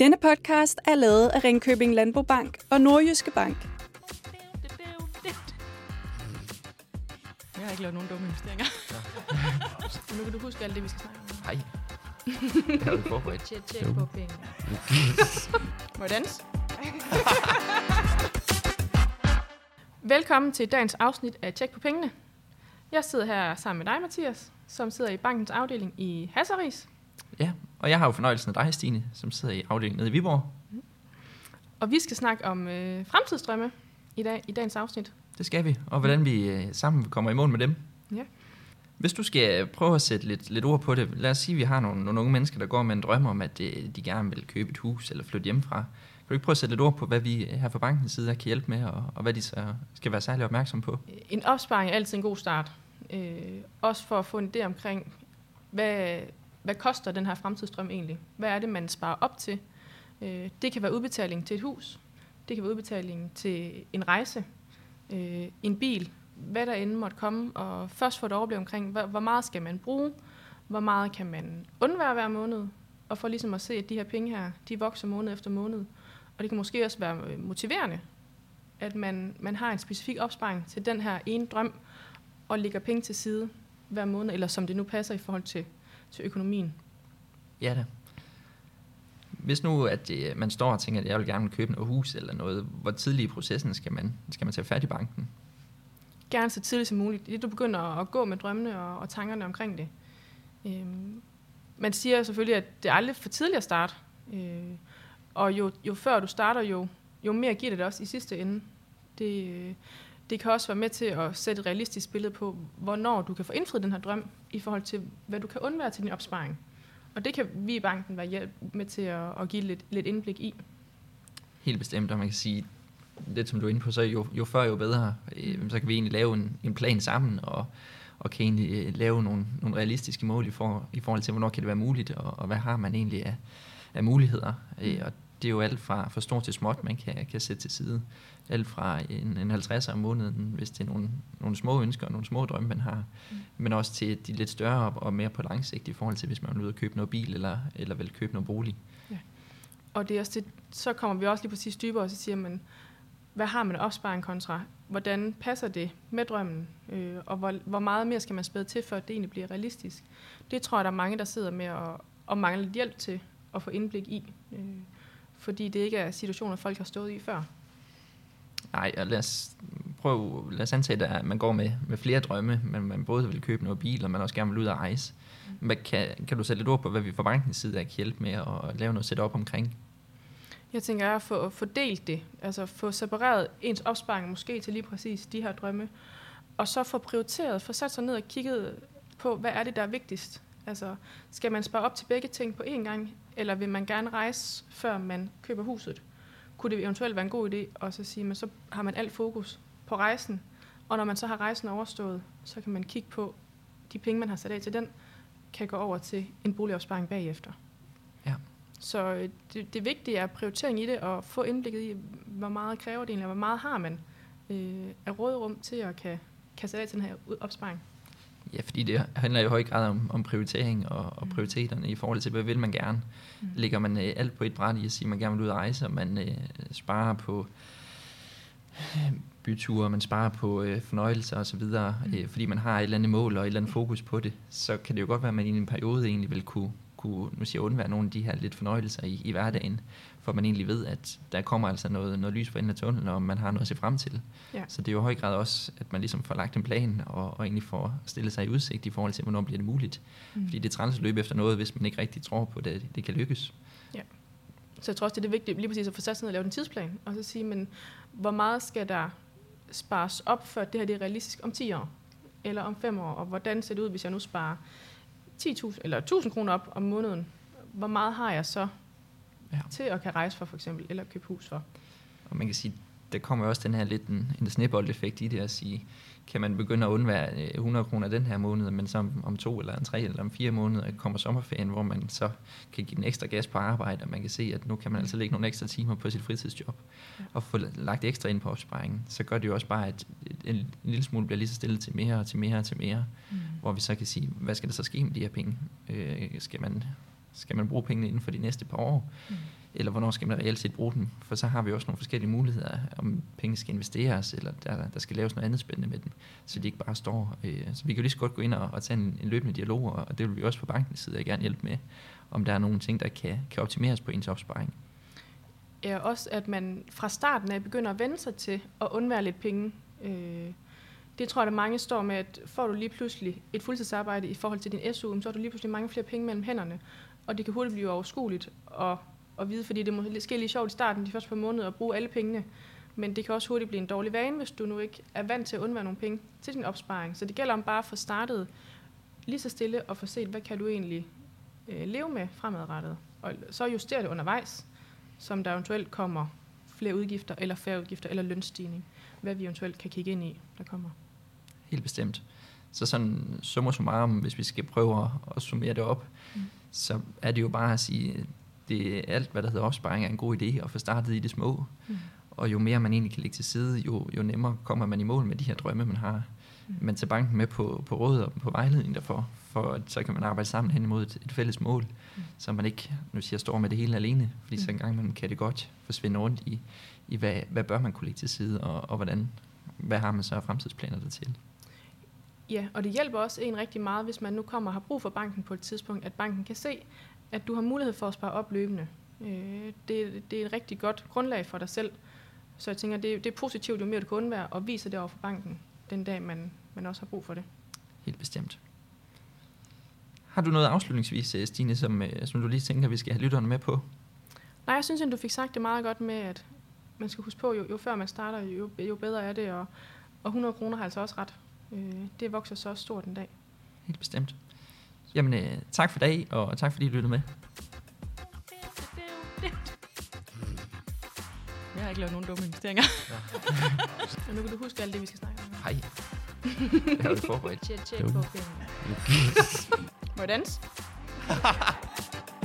Denne podcast er lavet af Ringkøbing Landbobank og Nordjyske Bank. Jeg har ikke lavet nogen dumme investeringer. nu kan du huske alt det, vi skal snakke om. Nej. Har forberedt. Tjek, tjek på penge. Må jeg danse? Velkommen til dagens afsnit af Tjek på pengene. Jeg sidder her sammen med dig, Mathias, som sidder i bankens afdeling i Hasseris. Ja, og jeg har jo fornøjelsen af dig, Stine, som sidder i afdelingen nede i Viborg. Og vi skal snakke om øh, fremtidsdrømme i, dag, i dagens afsnit. Det skal vi, og hvordan vi øh, sammen kommer i mål med dem. Ja. Hvis du skal prøve at sætte lidt, lidt ord på det, lad os sige, at vi har nogle, nogle unge mennesker, der går med en drøm om, at øh, de gerne vil købe et hus eller flytte hjemmefra. Kan du ikke prøve at sætte lidt ord på, hvad vi her fra bankens side kan hjælpe med, og, og hvad de så skal være særlig opmærksom på? En opsparing er altid en god start. Øh, også for at få en idé omkring, hvad, hvad koster den her fremtidsdrøm egentlig? Hvad er det, man sparer op til? Øh, det kan være udbetaling til et hus. Det kan være udbetaling til en rejse. Øh, en bil. Hvad der end måtte komme. Og først få et overblik omkring, hvor, hvor meget skal man bruge? Hvor meget kan man undvære hver måned? Og for ligesom at se, at de her penge her, de vokser måned efter måned. Og det kan måske også være øh, motiverende, at man, man har en specifik opsparing til den her ene drøm, og lægger penge til side hver måned, eller som det nu passer i forhold til, til økonomien. Ja da. Hvis nu, at øh, man står og tænker, at jeg vil gerne købe noget hus eller noget, hvor tidlig i processen skal man, skal man tage fat i banken? Gerne så tidligt som muligt. Det du begynder at gå med drømmene og, og tankerne omkring det. Øhm, man siger selvfølgelig, at det er aldrig for tidligt at starte. Øh, og jo, jo før du starter, jo, jo mere giver det, det også i sidste ende. Det, øh, det kan også være med til at sætte et realistisk billede på, hvornår du kan få indfriet den her drøm, i forhold til, hvad du kan undvære til din opsparing. Og det kan vi i banken være hjælp med til at, at give lidt, lidt indblik i. Helt bestemt, og man kan sige, lidt som du er inde på, så jo, jo før jo bedre. Øh, så kan vi egentlig lave en, en plan sammen, og, og kan egentlig øh, lave nogle, nogle realistiske mål i, for, i forhold til, hvornår kan det være muligt, og, og hvad har man egentlig af, af muligheder. Øh, og det er jo alt fra, fra stort til småt, man kan, kan sætte til side. Alt fra en, en 50'er om måneden, hvis det er nogle, nogle små ønsker og nogle små drømme, man har. Mm. Men også til de lidt større og mere på lang sigt i forhold til, hvis man vil ud og købe noget bil eller, eller vil købe noget bolig. Ja. Og det er også det, så kommer vi også lige præcis dybere, og så siger man, hvad har man opsparing kontra? Hvordan passer det med drømmen? Øh, og hvor, hvor meget mere skal man spæde til, for at det egentlig bliver realistisk? Det tror jeg, der er mange, der sidder med og, og mangler lidt hjælp til at få indblik i. Øh, fordi det ikke er situationer, folk har stået i før. Nej, og lad os prøve, lad os antage, at man går med, med flere drømme, men man både vil købe noget bil, og man også gerne vil ud og rejse. Hvad kan, kan du sætte lidt ord på, hvad vi fra bankens side kan hjælpe med at lave noget setup omkring? Jeg tænker at få fordelt det, altså få separeret ens opsparing måske til lige præcis de her drømme, og så få prioriteret, få sat sig ned og kigget på, hvad er det, der er vigtigst. Altså, skal man spare op til begge ting på én gang, eller vil man gerne rejse, før man køber huset? Kunne det eventuelt være en god idé at så sige, at så har man alt fokus på rejsen, og når man så har rejsen overstået, så kan man kigge på, de penge, man har sat af til den, kan gå over til en boligopsparing bagefter. Ja. Så øh, det, det vigtige er prioritering i det, og få indblikket i, hvor meget kræver det egentlig, og hvor meget har man øh, af rådrum til at kan, kan sætte af til den her opsparing. Ja, fordi det handler i høj grad om, om prioritering og, og prioriteterne i forhold til, hvad vil man gerne. Mm. Ligger man øh, alt på et bræt i at sige, at man gerne vil ud og rejse, og man øh, sparer på øh, byture, man sparer på øh, fornøjelser osv., mm. øh, fordi man har et eller andet mål og et eller andet fokus på det, så kan det jo godt være, at man i en periode egentlig vil kunne, kunne nu siger undvære nogle af de her lidt fornøjelser i, i hverdagen, for man egentlig ved, at der kommer altså noget, noget lys på enden af tunnelen, og man har noget at se frem til. Ja. Så det er jo i høj grad også, at man ligesom får lagt en plan, og, og egentlig får stillet sig i udsigt i forhold til, hvornår bliver det muligt. Mm. Fordi det er træls at løbe efter noget, hvis man ikke rigtig tror på, at det, det kan lykkes. Ja. Så jeg tror også, det er det vigtige lige præcis at få sat sig ned og lave en tidsplan, og så sige, men hvor meget skal der spares op, for at det her det er realistisk om 10 år, eller om 5 år, og hvordan ser det ud, hvis jeg nu sparer 10.000 eller 1.000 kroner op om måneden? Hvor meget har jeg så ja. til at kan rejse for, for eksempel, eller købe hus for? Og man kan sige, der kommer også den her lidt en, en snebold-effekt i det at sige, kan man begynde at undvære 100 øh, kroner den her måned, men så om, om to eller en tre eller om fire måneder kommer sommerferien, hvor man så kan give den ekstra gas på arbejde, og man kan se, at nu kan man altså lægge nogle ekstra timer på sit fritidsjob, ja. og få lagt ekstra ind på opsparingen, så gør det jo også bare, at en, en lille smule bliver lige så stille til mere og til mere og til mere, mm. Hvor vi så kan sige, hvad skal der så ske med de her penge? Øh, skal, man, skal man bruge pengene inden for de næste par år? Mm eller hvornår skal man reelt set bruge dem? For så har vi også nogle forskellige muligheder, om penge skal investeres, eller der, der skal laves noget andet spændende med dem, så de ikke bare står. Øh, så vi kan jo lige så godt gå ind og, og tage en, en løbende dialog, og det vil vi også på bankens side gerne hjælpe med, om der er nogle ting, der kan, kan optimeres på ens opsparing. Ja, også at man fra starten af begynder at vende sig til at undvære lidt penge. Øh, det tror jeg, at mange står med, at får du lige pludselig et fuldtidsarbejde i forhold til din SU, så har du lige pludselig mange flere penge mellem hænderne, og det kan hurtigt blive overskueligt at, at vide, fordi det måske lige sjovt i starten, de første par måneder, at bruge alle pengene, men det kan også hurtigt blive en dårlig vane, hvis du nu ikke er vant til at undvære nogle penge til din opsparing. Så det gælder om bare at få startet lige så stille og få set, hvad kan du egentlig øh, leve med fremadrettet, og så justere det undervejs, som der eventuelt kommer flere udgifter, eller færre udgifter, eller lønstigning, hvad vi eventuelt kan kigge ind i, der kommer. Helt bestemt. Så sådan summa summarum, hvis vi skal prøve at, at summere det op, mm. så er det jo bare at sige, det er alt, hvad der hedder opsparing, er en god idé at få startet i det små. Mm. Og jo mere man egentlig kan lægge til side, jo, jo nemmere kommer man i mål med de her drømme, man har. Mm. Man tager banken med på, på råd og på vejledning derfor, for så kan man arbejde sammen hen imod et, et fælles mål, mm. så man ikke, nu siger jeg, står med det hele alene, fordi mm. så en gang man kan det godt forsvinde rundt i, i hvad, hvad bør man kunne lægge til side, og, og hvordan, hvad har man så fremtidsplaner der til. Ja, og det hjælper også en rigtig meget, hvis man nu kommer og har brug for banken på et tidspunkt, at banken kan se, at du har mulighed for at spare op løbende. Øh, det, det er et rigtig godt grundlag for dig selv. Så jeg tænker, det, det er positivt, jo mere du kan undvære, og viser det over for banken, den dag man, man også har brug for det. Helt bestemt. Har du noget afslutningsvis, øh, Stine, som, øh, som du lige tænker, vi skal have lytterne med på? Nej, jeg synes, at du fik sagt det meget godt med, at man skal huske på, jo, jo før man starter, jo, jo bedre er det, og, og 100 kroner har altså også ret. Øh, det vokser så også stort en dag. Helt bestemt. Jamen, øh, tak for dag, og tak fordi du lyttede med. Jeg har ikke lavet nogen dumme investeringer. Ja. og nu kan du huske alt det, vi skal snakke om. Hej. Jeg har jo forberedt. Tjek, tjek på Må jeg danse?